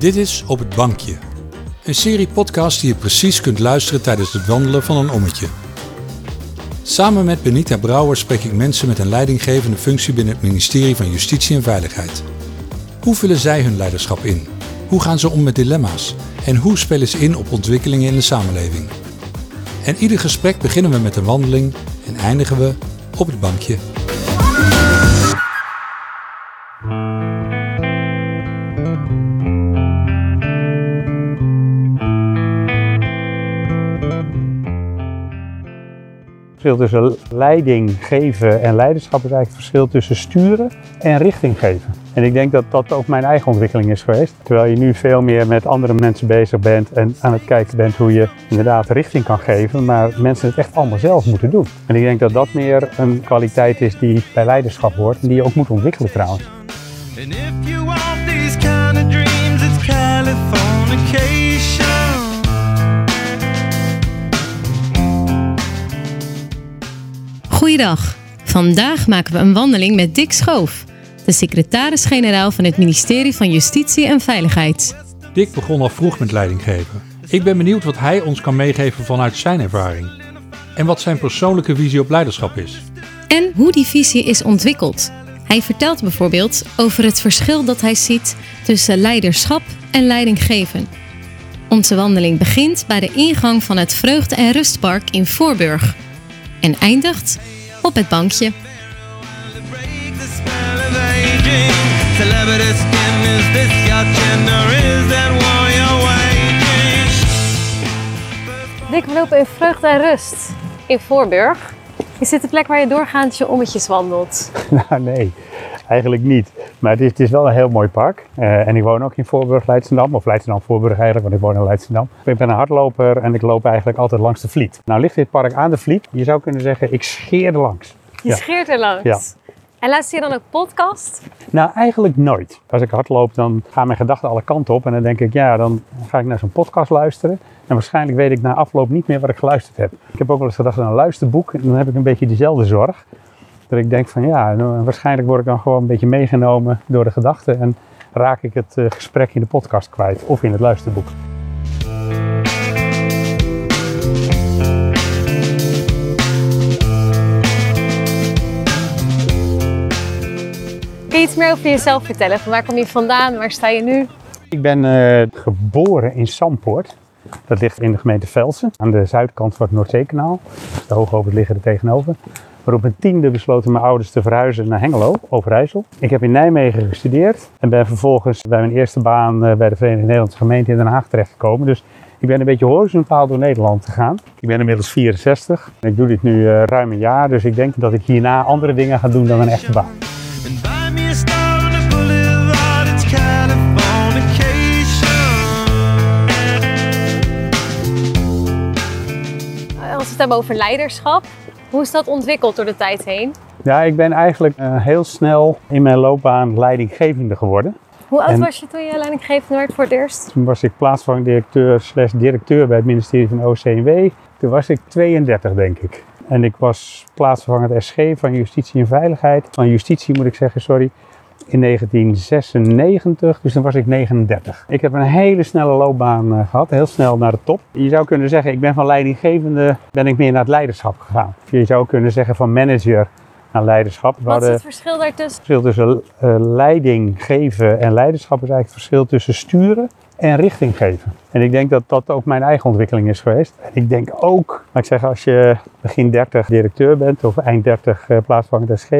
Dit is Op het Bankje. Een serie podcast die je precies kunt luisteren tijdens het wandelen van een ommetje. Samen met Benita Brouwer spreek ik mensen met een leidinggevende functie binnen het ministerie van Justitie en Veiligheid. Hoe vullen zij hun leiderschap in? Hoe gaan ze om met dilemma's? En hoe spelen ze in op ontwikkelingen in de samenleving? En ieder gesprek beginnen we met een wandeling en eindigen we op het bankje. Verschil tussen leiding geven en leiderschap is eigenlijk het verschil tussen sturen en richting geven. En ik denk dat dat ook mijn eigen ontwikkeling is geweest. Terwijl je nu veel meer met andere mensen bezig bent en aan het kijken bent hoe je inderdaad richting kan geven, maar mensen het echt allemaal zelf moeten doen. En ik denk dat dat meer een kwaliteit is die bij leiderschap hoort en die je ook moet ontwikkelen trouwens. And if you these kind of dreams, it's. Goeiedag. Vandaag maken we een wandeling met Dick Schoof, de secretaris-generaal van het ministerie van Justitie en Veiligheid. Dick begon al vroeg met leidinggeven. Ik ben benieuwd wat hij ons kan meegeven vanuit zijn ervaring. En wat zijn persoonlijke visie op leiderschap is. En hoe die visie is ontwikkeld. Hij vertelt bijvoorbeeld over het verschil dat hij ziet tussen leiderschap en leidinggeven. Onze wandeling begint bij de ingang van het Vreugde- en Rustpark in Voorburg en eindigt op het bankje. We lopen in Vreugde en Rust in Voorburg. Is dit de plek waar je doorgaans je ommetjes wandelt? Nou nee, eigenlijk niet. Maar het is, het is wel een heel mooi park. Eh, en ik woon ook in Voorburg, Leidschendam. Of Leidschendam, Voorburg eigenlijk, want ik woon in Leidschendam. Ik ben een hardloper en ik loop eigenlijk altijd langs de Vliet. Nou ligt dit park aan de Vliet. Je zou kunnen zeggen, ik scheer er langs. Je Ja. scheert er langs. Ja. En luister je dan ook podcast? Nou, eigenlijk nooit. Als ik hardloop, dan gaan mijn gedachten alle kanten op. En dan denk ik, ja, dan ga ik naar zo'n podcast luisteren. En waarschijnlijk weet ik na afloop niet meer wat ik geluisterd heb. Ik heb ook wel eens gedacht aan een luisterboek. En dan heb ik een beetje dezelfde zorg. Dat ik denk van, ja, nou, waarschijnlijk word ik dan gewoon een beetje meegenomen door de gedachten. En raak ik het eh, gesprek in de podcast kwijt. Of in het luisterboek. Kun je iets meer over jezelf vertellen? Van waar kom je vandaan? Waar sta je nu? Ik ben eh, geboren in Sampoort. Dat ligt in de gemeente Velsen, aan de zuidkant van het Noordzeekanaal. De Hoogovens liggen er tegenover. Maar op mijn tiende besloten mijn ouders te verhuizen naar Hengelo, Overijssel. Ik heb in Nijmegen gestudeerd en ben vervolgens bij mijn eerste baan eh, bij de Verenigde Nederlandse Gemeente in Den Haag terechtgekomen. Dus ik ben een beetje horizontaal door Nederland gegaan. Ik ben inmiddels 64 en ik doe dit nu eh, ruim een jaar. Dus ik denk dat ik hierna andere dingen ga doen dan een echte baan. Hebben over leiderschap, hoe is dat ontwikkeld door de tijd heen? Ja, ik ben eigenlijk eh, heel snel in mijn loopbaan leidinggevende geworden. Hoe oud En- was je toen je leidinggevende werd voor het eerst? Toen was ik plaatsvervangend directeur slash directeur bij het ministerie van OCW. Toen was ik 32 denk ik. En ik was plaatsvervangend SG van Justitie en Veiligheid. Van Justitie moet ik zeggen, sorry. In 1996, dus dan was ik 39. Ik heb een hele snelle loopbaan eh, gehad, heel snel naar de top. Je zou kunnen zeggen, ik ben van leidinggevende, ben ik meer naar het leiderschap gegaan. Je zou kunnen zeggen van manager naar leiderschap. Wat is het verschil daartussen? het verschil tussen eh, leiding geven en leiderschap is eigenlijk het verschil tussen sturen en richting geven. En ik denk dat dat ook mijn eigen ontwikkeling is geweest. En ik denk ook, laat ik zeggen, als je begin 30 directeur bent of eind 30 uh, plaatsvervangend SG,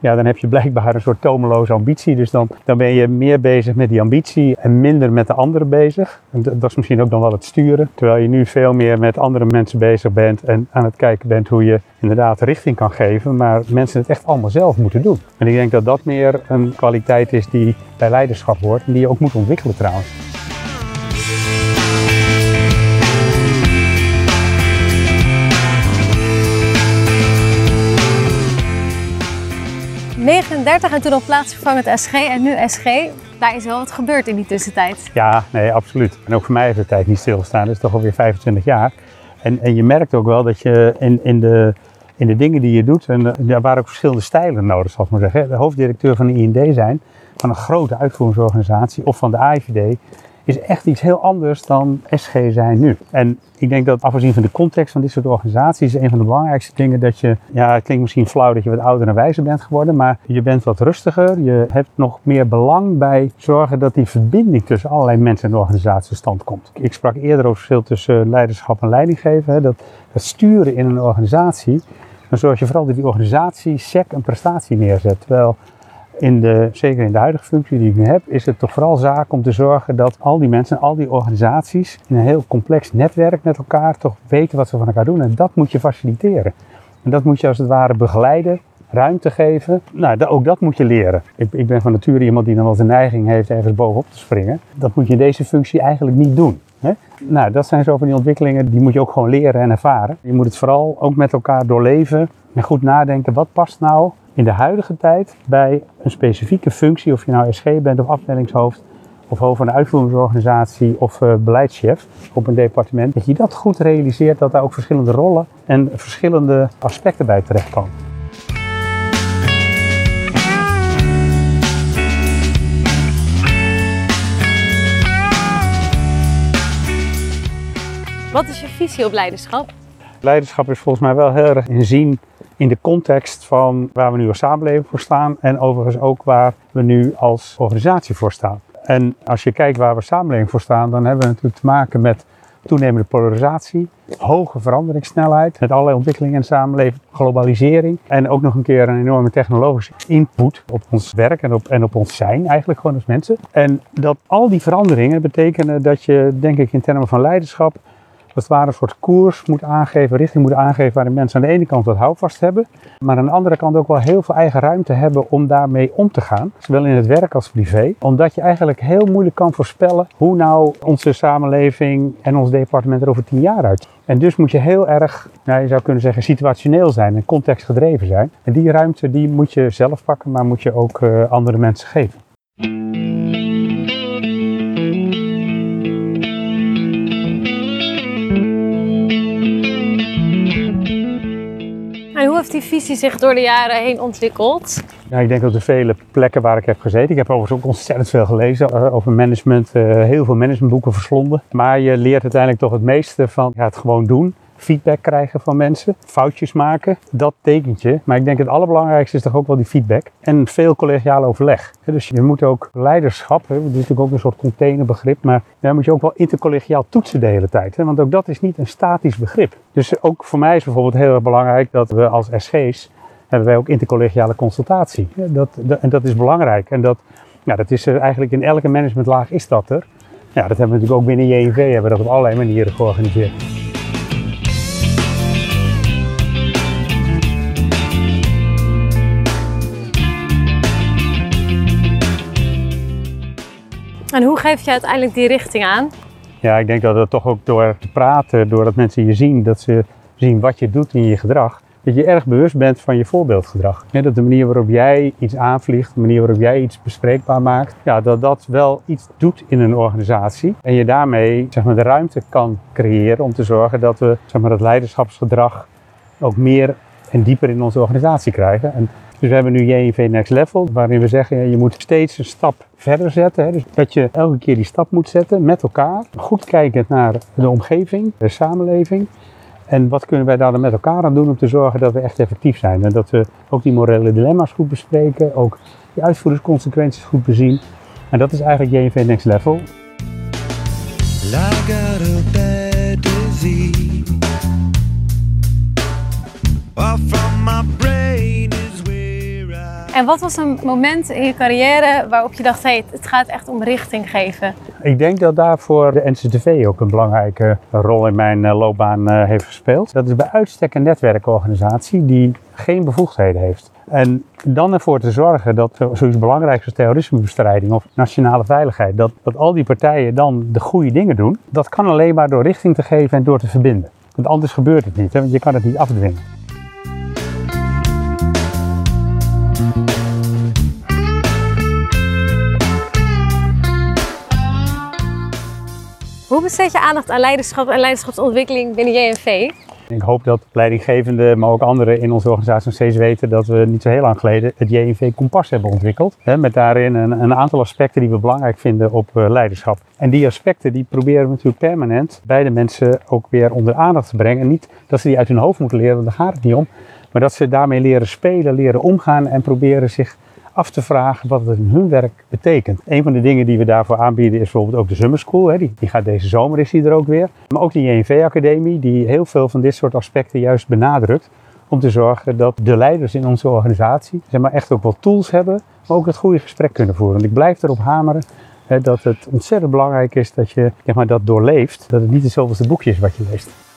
ja, dan heb je blijkbaar een soort tomeloze ambitie. Dus dan, dan ben je meer bezig met die ambitie en minder met de anderen bezig. En dat is misschien ook dan wel het sturen. Terwijl je nu veel meer met andere mensen bezig bent en aan het kijken bent hoe je inderdaad richting kan geven. Maar mensen het echt allemaal zelf moeten doen. En ik denk dat dat meer een kwaliteit is die bij leiderschap hoort en die je ook moet ontwikkelen trouwens. ...39 en toen al plaatsvervangend SG en nu SG. Daar is wel wat gebeurd in die tussentijd. Ja, nee, absoluut. En ook voor mij heeft de tijd niet stilgestaan. Dat is toch alweer 25 jaar. En, en je merkt ook wel dat je in, in, de, in de dingen die je doet, en eh, er waren ook verschillende stijlen nodig, zal ik maar zeggen. De hoofddirecteur van de IND zijn, van een grote uitvoeringsorganisatie of van de AIVD is echt iets heel anders dan SG zijn nu. En ik denk dat afgezien van de context van dit soort organisaties, is een van de belangrijkste dingen dat je, ja, het klinkt misschien flauw dat je wat ouder en wijzer bent geworden, maar je bent wat rustiger. Je hebt nog meer belang bij zorgen dat die verbinding tussen allerlei mensen en organisaties tot stand komt. Ik sprak eerder over het verschil tussen leiderschap en leidinggeven. Dat het sturen in een organisatie, dan zorg je vooral dat die organisatie sec een prestatie neerzet. Terwijl in de, zeker in de huidige functie die ik nu heb, is het toch vooral zaak om te zorgen dat al die mensen, al die organisaties in een heel complex netwerk met elkaar toch weten wat ze van elkaar doen. En dat moet je faciliteren. En dat moet je als het ware begeleiden, ruimte geven. Nou, ook dat moet je leren. Ik, ik ben van nature iemand die dan wel de neiging heeft ergens bovenop te springen. Dat moet je in deze functie eigenlijk niet doen. Hè? Nou, dat zijn zo van die ontwikkelingen, die moet je ook gewoon leren en ervaren. Je moet het vooral ook met elkaar doorleven en goed nadenken, wat past nou in de huidige tijd bij een specifieke functie, of je nou SG bent of afdelingshoofd, of hoofd van een uitvoeringsorganisatie of eh, beleidschef op een departement, dat je dat goed realiseert dat daar ook verschillende rollen en verschillende aspecten bij terechtkomen. Wat is je visie op leiderschap? Leiderschap is volgens mij wel heel erg inzien in de context van waar we nu als samenleving voor staan en overigens ook waar we nu als organisatie voor staan. En als je kijkt waar we samenleving voor staan, dan hebben we natuurlijk te maken met toenemende polarisatie, hoge veranderingssnelheid, met allerlei ontwikkelingen in de samenleving, globalisering en ook nog een keer een enorme technologische input op ons werk en op, en op ons zijn, eigenlijk gewoon als mensen. En dat al die veranderingen betekenen dat je, denk ik, in termen van leiderschap het ware een soort koers moet aangeven, richting moet aangeven waar de mensen aan de ene kant wat houvast hebben, maar aan de andere kant ook wel heel veel eigen ruimte hebben om daarmee om te gaan, zowel in het werk als privé, omdat je eigenlijk heel moeilijk kan voorspellen hoe nou onze samenleving en ons departement er over tien jaar uit. En dus moet je heel erg, nou, je zou kunnen zeggen, situationeel zijn en contextgedreven zijn. En die ruimte die moet je zelf pakken, maar moet je ook eh, andere mensen geven. Heeft die visie zich door de jaren heen ontwikkeld? Ja, ik denk dat er vele plekken waar ik heb gezeten. Ik heb overigens ook ontzettend veel gelezen eh, over management. eh, heel veel managementboeken verslonden. Maar je leert uiteindelijk toch het meeste van ja, het gewoon doen. Feedback krijgen van mensen. Foutjes maken. Dat tekent je. Maar ik denk het allerbelangrijkste is toch ook wel die feedback. En veel collegiaal overleg. Dus je moet ook leiderschap. Hè, dat is natuurlijk ook een soort containerbegrip. Maar daar moet je ook wel intercollegiaal toetsen de hele tijd. Want ook dat is niet een statisch begrip. Dus ook voor mij is bijvoorbeeld heel erg belangrijk dat we als SG's hebben wij ook intercollegiale consultatie. Dat, en dat is belangrijk. En dat, ja, dat is er eigenlijk in elke managementlaag is dat er. Ja, dat hebben we natuurlijk ook binnen JNV, hebben we dat op allerlei manieren georganiseerd. En hoe geef je uiteindelijk die richting aan? Ja, ik denk dat het toch ook door te praten, doordat mensen je zien, dat ze zien wat je doet in je gedrag, dat je erg bewust bent van je voorbeeldgedrag. Dat de manier waarop jij iets aanvliegt, de manier waarop jij iets bespreekbaar maakt, ja, dat dat wel iets doet in een organisatie. En je daarmee zeg maar, de ruimte kan creëren om te zorgen dat we zeg maar, dat leiderschapsgedrag ook meer en dieper in onze organisatie krijgen. En dus we hebben nu JNV Next Level, waarin we zeggen je moet steeds een stap verder zetten. Dus dat je elke keer die stap moet zetten met elkaar. Goed kijkend naar de omgeving, de samenleving. En wat kunnen wij daar dan met elkaar aan doen om te zorgen dat we echt effectief zijn. En dat we ook die morele dilemma's goed bespreken, ook die uitvoeringsconsequenties goed bezien. En dat is eigenlijk JNV Next Level. En wat was een moment in je carrière waarop je dacht, hey, het gaat echt om richting geven? Ik denk dat daarvoor de NCTV ook een belangrijke rol in mijn eh, loopbaan eh, heeft gespeeld. Dat is bij uitstek een netwerkorganisatie die geen bevoegdheden heeft. En dan ervoor te zorgen dat zoiets belangrijks als terrorismebestrijding of nationale veiligheid, dat, dat al die partijen dan de goede dingen doen, dat kan alleen maar door richting te geven en door te verbinden. Want anders gebeurt het niet, hè? want je kan het niet afdwingen. Hoe besteed je aandacht aan leiderschap en leiderschapsontwikkeling binnen JNV? Ik hoop dat leidinggevenden, maar ook anderen in onze organisatie nog steeds weten dat we niet zo heel lang geleden het JNV Kompas hebben ontwikkeld. Met daarin een, een aantal aspecten die we belangrijk vinden op eh, leiderschap. En die aspecten die proberen we natuurlijk permanent bij de mensen ook weer onder aandacht te brengen. En niet dat ze die uit hun hoofd moeten leren, want daar gaat het niet om. Maar dat ze daarmee leren spelen, leren omgaan en proberen zich af te vragen wat het in hun werk betekent. Een van de dingen die we daarvoor aanbieden is bijvoorbeeld ook de Summer School. Hè. Die, die gaat deze zomer is die er ook weer. Maar ook de JNV-academie die heel veel van dit soort aspecten juist benadrukt. Om te zorgen dat de leiders in onze organisatie zeg maar, echt ook wel tools hebben, maar ook het goede gesprek kunnen voeren. Want ik blijf erop hameren hè, dat het ontzettend belangrijk is dat je zeg maar, dat doorleeft. Dat het niet de zoveelste boekje is wat je leest.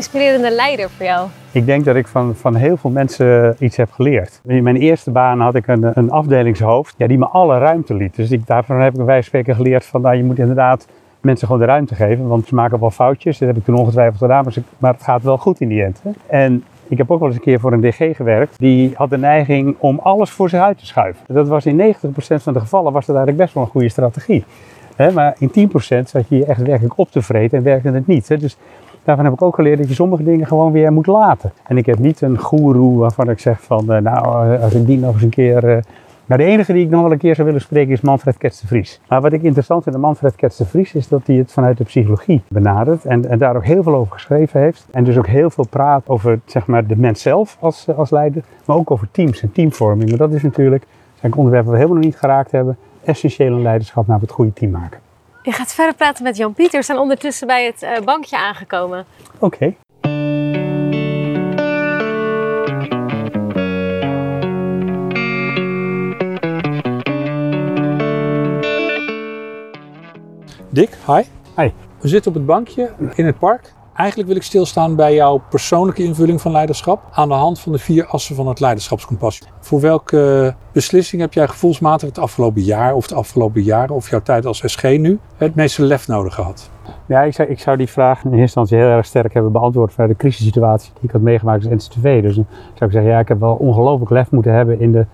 Inspirerende leider voor jou? Ik denk dat ik van, van heel veel mensen iets heb geleerd. In mijn eerste baan had ik een, een afdelingshoofd ja, die me alle ruimte liet. Dus ik, daarvan heb ik bij wijze spreken geleerd van nou, je moet inderdaad mensen gewoon de ruimte geven. Want ze maken wel foutjes. Dat heb ik toen ongetwijfeld gedaan, maar, het gaat wel goed in die end. Hè? En ik heb ook wel eens een keer voor een DG gewerkt. Die had de neiging om alles voor zich uit te schuiven. Dat was in 90% van de gevallen was dat eigenlijk best wel een goede strategie. Maar in 10% zat je je echt werkelijk op te vreten en werkte het niet. Dus daarvan heb ik ook geleerd dat je sommige dingen gewoon weer moet laten. En ik heb niet een goeroe waarvan ik zeg van, eh, nou, eh, als ik die nog eens een keer... nou, de enige die ik nog wel een keer zou willen spreken is Manfred Kets de Vries. Maar wat ik interessant vind aan Manfred Kets de Vries is dat hij het vanuit de psychologie benadert. En, en daar ook heel veel over geschreven heeft. En dus ook heel veel praat over zeg maar, de mens zelf als, als leider. Maar ook over teams en teamvorming. Maar dat is natuurlijk, zijn onderwerpen waar we helemaal nog niet geraakt hebben. Essentieel leiderschap naar het goede team maken. Je gaat verder praten met Jan Pieter. We zijn ondertussen bij het eh, bankje aangekomen. Oké. Dick, hi. Hi. We zitten op het bankje in het park. Eigenlijk wil ik stilstaan bij jouw persoonlijke invulling van leiderschap aan de hand van de vier assen van het leiderschapskompas. Voor welke beslissing heb jij gevoelsmatig het afgelopen jaar of de afgelopen jaren of jouw tijd als SG nu het meeste lef nodig gehad? Ja, ik zou, ik zou die vraag in eerste instantie heel erg sterk hebben beantwoord vanuit de crisissituatie die ik had meegemaakt als NCTV. Dus dan zou ik zeggen, ja, ik heb wel ongelooflijk lef moeten hebben in de,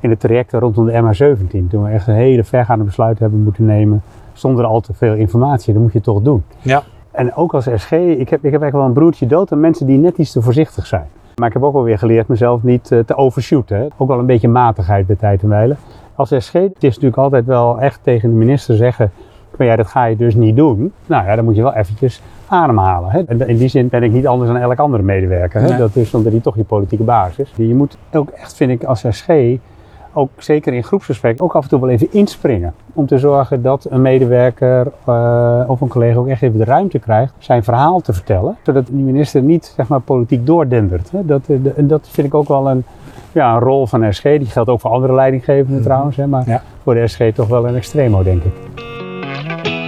in de trajecten rondom de MH17. Toen we echt een hele vergaande besluit hebben moeten nemen zonder al te veel informatie. Dat moet je toch doen. Ja. En ook als SG, ik heb, ik heb eigenlijk wel een broertje dood aan mensen die net iets te voorzichtig zijn. Maar ik heb ook wel weer geleerd mezelf niet eh, te overshooten. Hè. Ook wel een beetje matigheid bij tijd en wijle. Als SG, het is natuurlijk altijd wel echt tegen de minister zeggen, maar ja, dat ga je dus niet doen. Nou ja, dan moet je wel eventjes ademhalen. Hè. En in die zin ben ik niet anders dan elk andere medewerker. Hè. Nee. Dat is omdat hij toch je politieke baas is. Je moet ook echt, vind ik, als SG, ook zeker in groepsgesprekken, ook af en toe wel even inspringen. Om te zorgen dat een medewerker eh, of een collega ook echt even de ruimte krijgt zijn verhaal te vertellen. Zodat die minister niet zeg maar, politiek doordendert. Hè. Dat, eh, de- en dat vind ik ook wel een, ja, een rol van SG. Die geldt ook voor andere leidinggevenden trouwens. Hè. Maar Ja. voor de SG toch wel een extremo, denk ik.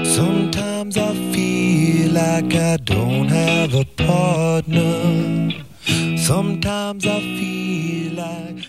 Sometimes I feel like I don't have a partner. Sometimes I feel like.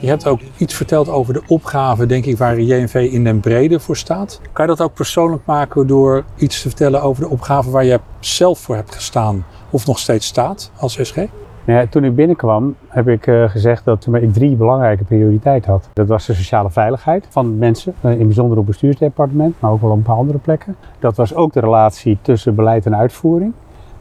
Je hebt ook iets verteld over de opgave, denk ik, waar JNV in den brede voor staat. Kan je dat ook persoonlijk maken door iets te vertellen over de opgave waar je zelf voor hebt gestaan of nog steeds staat als SG? Nou ja, toen ik binnenkwam heb ik eh, gezegd dat ik drie belangrijke prioriteiten had. Dat was de sociale veiligheid van mensen, eh, in bijzonder op bestuursdepartement, maar ook wel op een paar andere plekken. Dat was ook de relatie tussen beleid en uitvoering.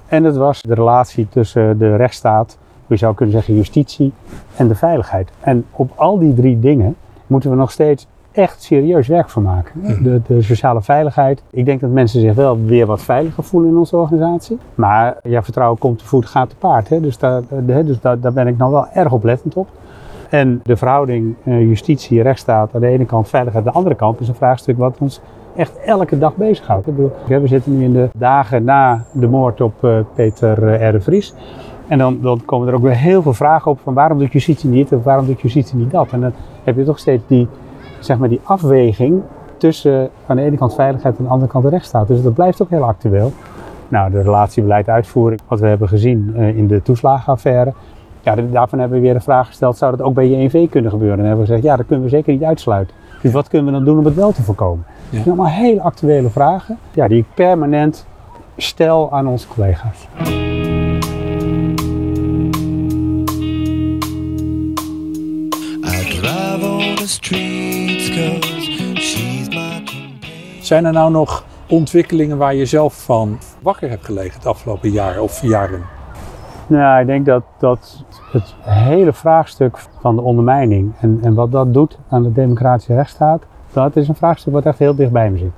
En het was de relatie tussen de rechtsstaat, je zou kunnen zeggen justitie en de veiligheid. En op al die drie dingen moeten we nog steeds echt serieus werk van maken. De, de sociale veiligheid. Ik denk dat mensen zich wel weer wat veiliger voelen in onze organisatie. Maar ja, vertrouwen komt te voet, gaat te paard. Hè? Dus, daar, dus daar, daar ben ik nou wel erg oplettend op. En de verhouding eh, justitie, rechtsstaat aan de ene kant, veiligheid aan de andere kant is een vraagstuk wat ons echt elke dag bezighoudt. Ik bedoel, we zitten nu in de dagen na de moord op eh, Peter eh, R. de Vries. En dan, dan komen er ook weer heel veel vragen op van waarom doet justitie niet of waarom doet justitie niet dat. En dan heb je toch steeds die, zeg maar, die afweging tussen aan de ene kant veiligheid en aan de andere kant de rechtsstaat. Dus dat blijft ook heel actueel. Nou, de relatie beleid-uitvoering, wat we hebben gezien eh, in de toeslagenaffaire. Ja, daarvan hebben we weer de vraag gesteld, zou dat ook bij JNV kunnen gebeuren? En hebben we gezegd, ja, dat kunnen we zeker niet uitsluiten. Dus wat kunnen we dan doen om het wel te voorkomen? Dat zijn allemaal hele actuele vragen, ja, die ik permanent stel aan onze collega's. Zijn er nou nog ontwikkelingen waar je zelf van wakker hebt gelegen het afgelopen jaar of jaren? Nou, ik denk dat, dat het hele vraagstuk van de ondermijning en, en wat dat doet aan de democratische rechtsstaat, dat is een vraagstuk wat echt heel dicht bij me zit.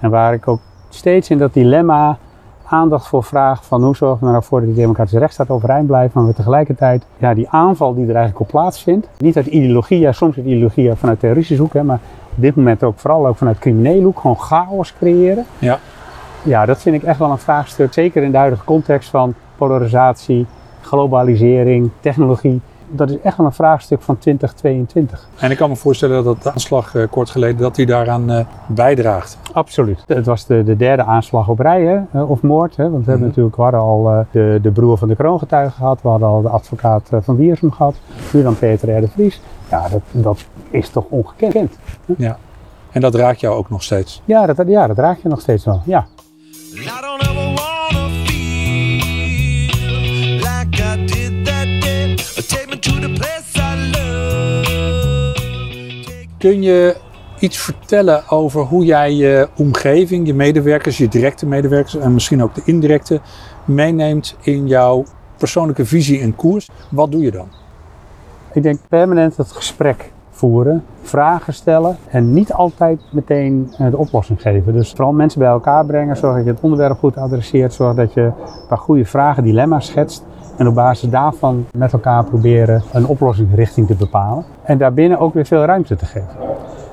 En waar ik ook steeds in dat dilemma aandacht voor vraag van hoe zorgen we er nou voor dat die democratische rechtsstaat overeind blijft, maar we tegelijkertijd ja, die aanval die er eigenlijk op plaatsvindt, niet uit ideologie, ja, soms uit ideologie vanuit terroristische hoek, hè, maar op dit moment ook vooral ook vanuit criminele hoek, gewoon chaos creëren. Ja. Ja, dat vind ik echt wel een vraagstuk, zeker in de huidige context van polarisatie, globalisering, technologie. Dat is echt wel een vraagstuk van 2022. En ik kan me voorstellen dat de aanslag eh, kort geleden dat die daaraan eh, bijdraagt. Absoluut. Het was de, de derde aanslag op rij, hè, eh, of moord. Hè, want we hebben Mhm. natuurlijk, we hadden al eh, de, de broer van de kroongetuige gehad. We hadden al de advocaat van Wiersum gehad. Nu dan Peter R. de Vries. Ja, dat, dat is toch ongekend. En dat raakt jou ook nog steeds. Ja dat, ja, dat raak je nog steeds wel. Ja. Take me Kun je iets vertellen over hoe jij je omgeving, je medewerkers, je directe medewerkers en misschien ook de indirecte meeneemt in jouw persoonlijke visie en koers? Wat doe je dan? Ik denk permanent het gesprek voeren, vragen stellen en niet altijd meteen de oplossing geven. Dus vooral mensen bij elkaar brengen, zorg dat je het onderwerp goed adresseert, zorg dat je een paar goede vragen, dilemma's schetst en op basis daarvan met elkaar proberen een oplossingsrichting te bepalen. En daarbinnen ook weer veel ruimte te geven.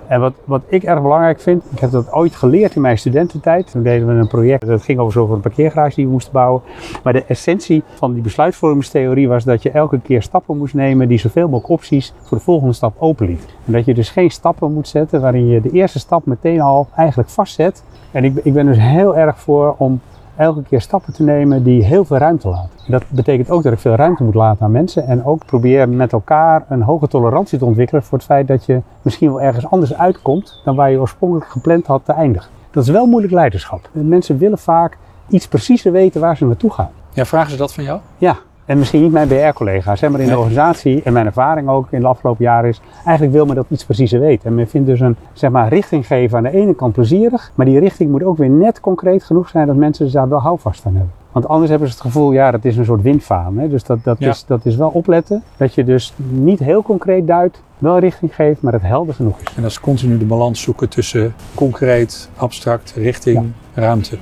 En wat, wat ik erg belangrijk vind, ik heb dat ooit geleerd in mijn studententijd. Toen deden we een project, dat ging over een parkeergarage die we moesten bouwen. Maar de essentie van die besluitvormingstheorie was dat je elke keer stappen moest nemen die zoveel mogelijk opties voor de volgende stap openliet. En dat je dus geen stappen moet zetten waarin je de eerste stap meteen al eigenlijk vastzet. En ik, ik ben dus heel erg voor om elke keer stappen te nemen die heel veel ruimte laten. En dat betekent ook dat ik veel ruimte moet laten aan mensen en ook probeer met elkaar een hoge tolerantie te ontwikkelen voor het feit dat je misschien wel ergens anders uitkomt dan waar je oorspronkelijk gepland had te eindigen. Dat is wel moeilijk leiderschap. Mensen willen vaak iets preciezer weten waar ze naartoe gaan. Ja, vragen ze dat van jou? Ja, en misschien niet mijn BR-collega's, maar in de organisatie en mijn ervaring ook in de afgelopen jaren is, eigenlijk wil men dat iets preciezer weten. En men vindt dus een zeg maar, richting geven aan de ene kant plezierig, maar die richting moet ook weer net concreet genoeg zijn dat mensen daar wel houvast aan hebben. Want anders hebben ze het gevoel, ja, dat is een soort windvaan. Hè? Dus dat, dat, Ja. is, dat is wel opletten, dat je dus niet heel concreet duidt, wel richting geeft, maar het helder genoeg is. En dat is continu de balans zoeken tussen concreet, abstract, richting, ruimte.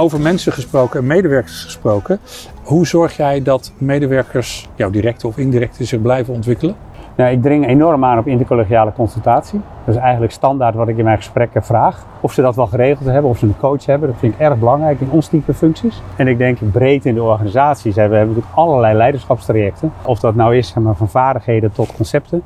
Over mensen gesproken en medewerkers gesproken. Hoe zorg jij dat medewerkers, jouw directe of indirecte, zich blijven ontwikkelen? Nou, ik dring enorm aan op intercollegiale consultatie. Dat is eigenlijk standaard wat ik in mijn gesprekken vraag. Of ze dat wel geregeld hebben, of ze een coach hebben. Dat vind ik erg belangrijk in ons type functies. En ik denk breed in de organisaties we hebben natuurlijk allerlei leiderschapstrajecten. Of dat nou is maar, van vaardigheden tot concepten.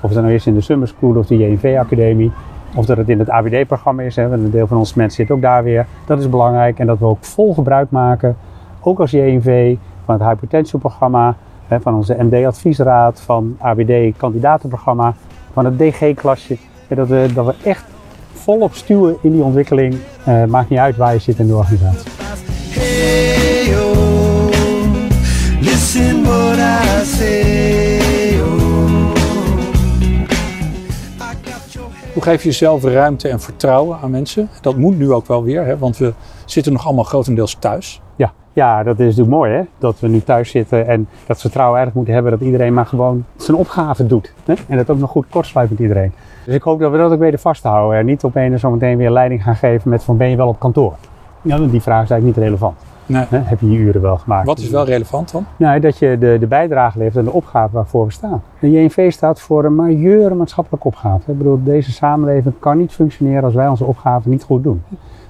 Of dat nou is in de Summer School of de JNV-academie. Of dat het in het ABD-programma is. Hè, een deel van onze mensen zit ook daar weer. Dat is belangrijk. En dat we ook vol gebruik maken, ook als JNV, van het High Potential programma. hè, Van onze MD-adviesraad, van ABD-kandidatenprogramma, van het DG-klasje. Dat we, dat we echt volop stuwen in die ontwikkeling. Eh, maakt niet uit waar je zit in de organisatie. Hey, listen what I say, Hoe geef je jezelf ruimte en vertrouwen aan mensen? Dat moet nu ook wel weer, hè? want we zitten nog allemaal grotendeels thuis. Ja, ja, dat is natuurlijk mooi hè. Dat we nu thuis zitten en dat vertrouwen eigenlijk moeten hebben dat iedereen maar gewoon zijn opgave doet. Hè? En dat ook nog goed kortsluit met iedereen. Dus ik hoop dat we dat ook weten vasthouden. En niet opeens zo meteen weer leiding gaan geven met van ben je wel op kantoor? Ja, die vraag is eigenlijk niet relevant. Nee. Hè? Heb je je uren wel gemaakt? Wat is wel relevant dan? Nou, dat je de, de bijdrage levert aan de opgave waarvoor we staan. De JNV staat voor een majeure maatschappelijke opgave. Ik bedoel, deze samenleving kan niet functioneren als wij onze opgave niet goed doen.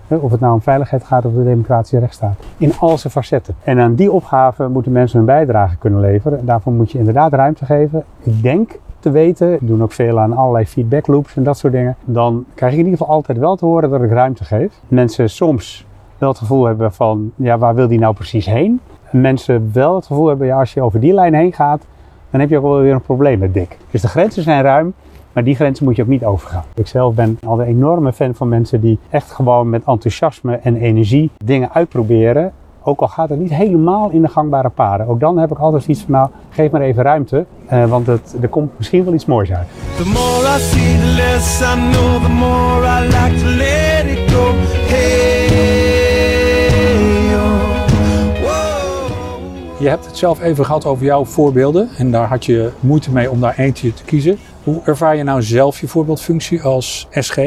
Of het nou om veiligheid gaat of de democratische rechtsstaat. In al zijn facetten. En aan die opgave moeten mensen hun bijdrage kunnen leveren. En daarvoor moet je inderdaad ruimte geven. Ik denk te weten, we doen ook veel aan allerlei feedback loops en dat soort dingen. Dan krijg ik in ieder geval altijd wel te horen dat ik ruimte geef. Mensen soms wel het gevoel hebben van, ja, waar wil die nou precies heen? En mensen wel het gevoel hebben, ja, als je over die lijn heen gaat, dan heb je ook wel weer een probleem met dik. Dus de grenzen zijn ruim, maar die grenzen moet je ook niet overgaan. Ik zelf ben al een enorme fan van mensen die echt gewoon met enthousiasme en energie dingen uitproberen. Ook al gaat het niet helemaal in de gangbare paden. Ook dan heb ik altijd zoiets van, nou, geef maar even ruimte. eh, want het, er komt misschien wel iets moois uit. The more I see, the less I know, the more I like to let it go. Hey, Je hebt het zelf even gehad over jouw voorbeelden en daar had je moeite mee om daar eentje te kiezen. Hoe ervaar je nou zelf je voorbeeldfunctie als SG?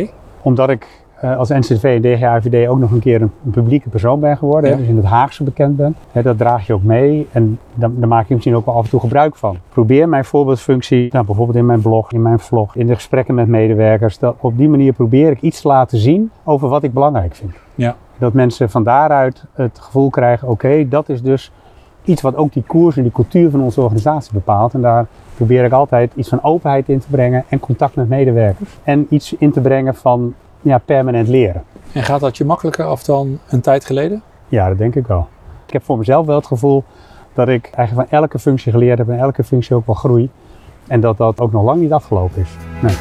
Omdat ik eh, als NCV en DGAVD ook nog een keer een, een publieke persoon ben geworden. Ja. Hè, dus in het Haagse bekend ben. Hè, dat draag je ook mee en dan, daar maak je misschien ook wel af en toe gebruik van. Probeer mijn voorbeeldfunctie, nou, bijvoorbeeld in mijn blog, in mijn vlog, in de gesprekken met medewerkers. Dat, op die manier probeer ik iets te laten zien over wat ik belangrijk vind. Ja. Dat mensen van daaruit het gevoel krijgen, oké, dat is dus iets wat ook die koers en die cultuur van onze organisatie bepaalt. En daar probeer ik altijd iets van openheid in te brengen en contact met medewerkers. En iets in te brengen van ja, permanent leren. En gaat dat je makkelijker af dan een tijd geleden? Ja, dat denk ik wel. Ik heb voor mezelf wel het gevoel dat ik eigenlijk van elke functie geleerd heb en elke functie ook wel groei. En dat dat ook nog lang niet afgelopen is. Nee.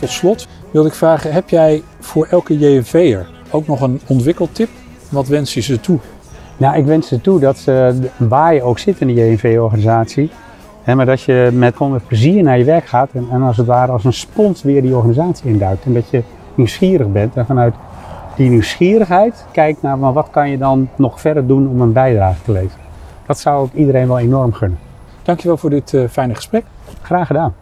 Tot slot wilde ik vragen, heb jij voor elke JNV'er ook nog een ontwikkeltip? Wat wens je ze toe? Nou, ik wens ze toe dat ze, waar je ook zit in de JNV-organisatie, maar dat je met, gewoon met plezier naar je werk gaat en, en als het ware als een spons weer die organisatie induikt. En dat je nieuwsgierig bent en vanuit die nieuwsgierigheid kijkt naar maar wat kan je dan nog verder doen om een bijdrage te leveren. Dat zou ik iedereen wel enorm gunnen. Dankjewel voor dit eh, fijne gesprek. Graag gedaan.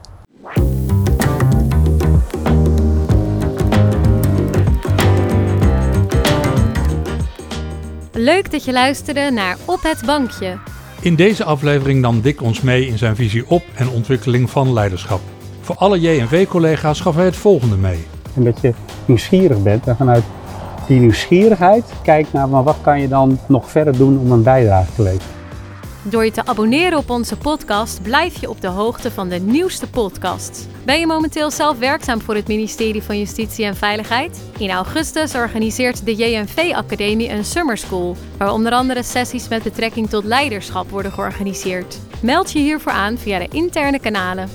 Leuk dat je luisterde naar Op het Bankje. In deze aflevering nam Dick ons mee in zijn visie op en ontwikkeling van leiderschap. Voor alle JNV-collega's gaf hij het volgende mee. En dat je nieuwsgierig bent en vanuit die nieuwsgierigheid kijkt naar maar wat kan je dan nog verder doen om een bijdrage te leveren. Door je te abonneren op onze podcast blijf je op de hoogte van de nieuwste podcasts. Ben je momenteel zelf werkzaam voor het ministerie van Justitie en Veiligheid? In augustus organiseert de JNV Academie een summer school, waar onder andere sessies met betrekking tot leiderschap worden georganiseerd. Meld je hiervoor aan via de interne kanalen.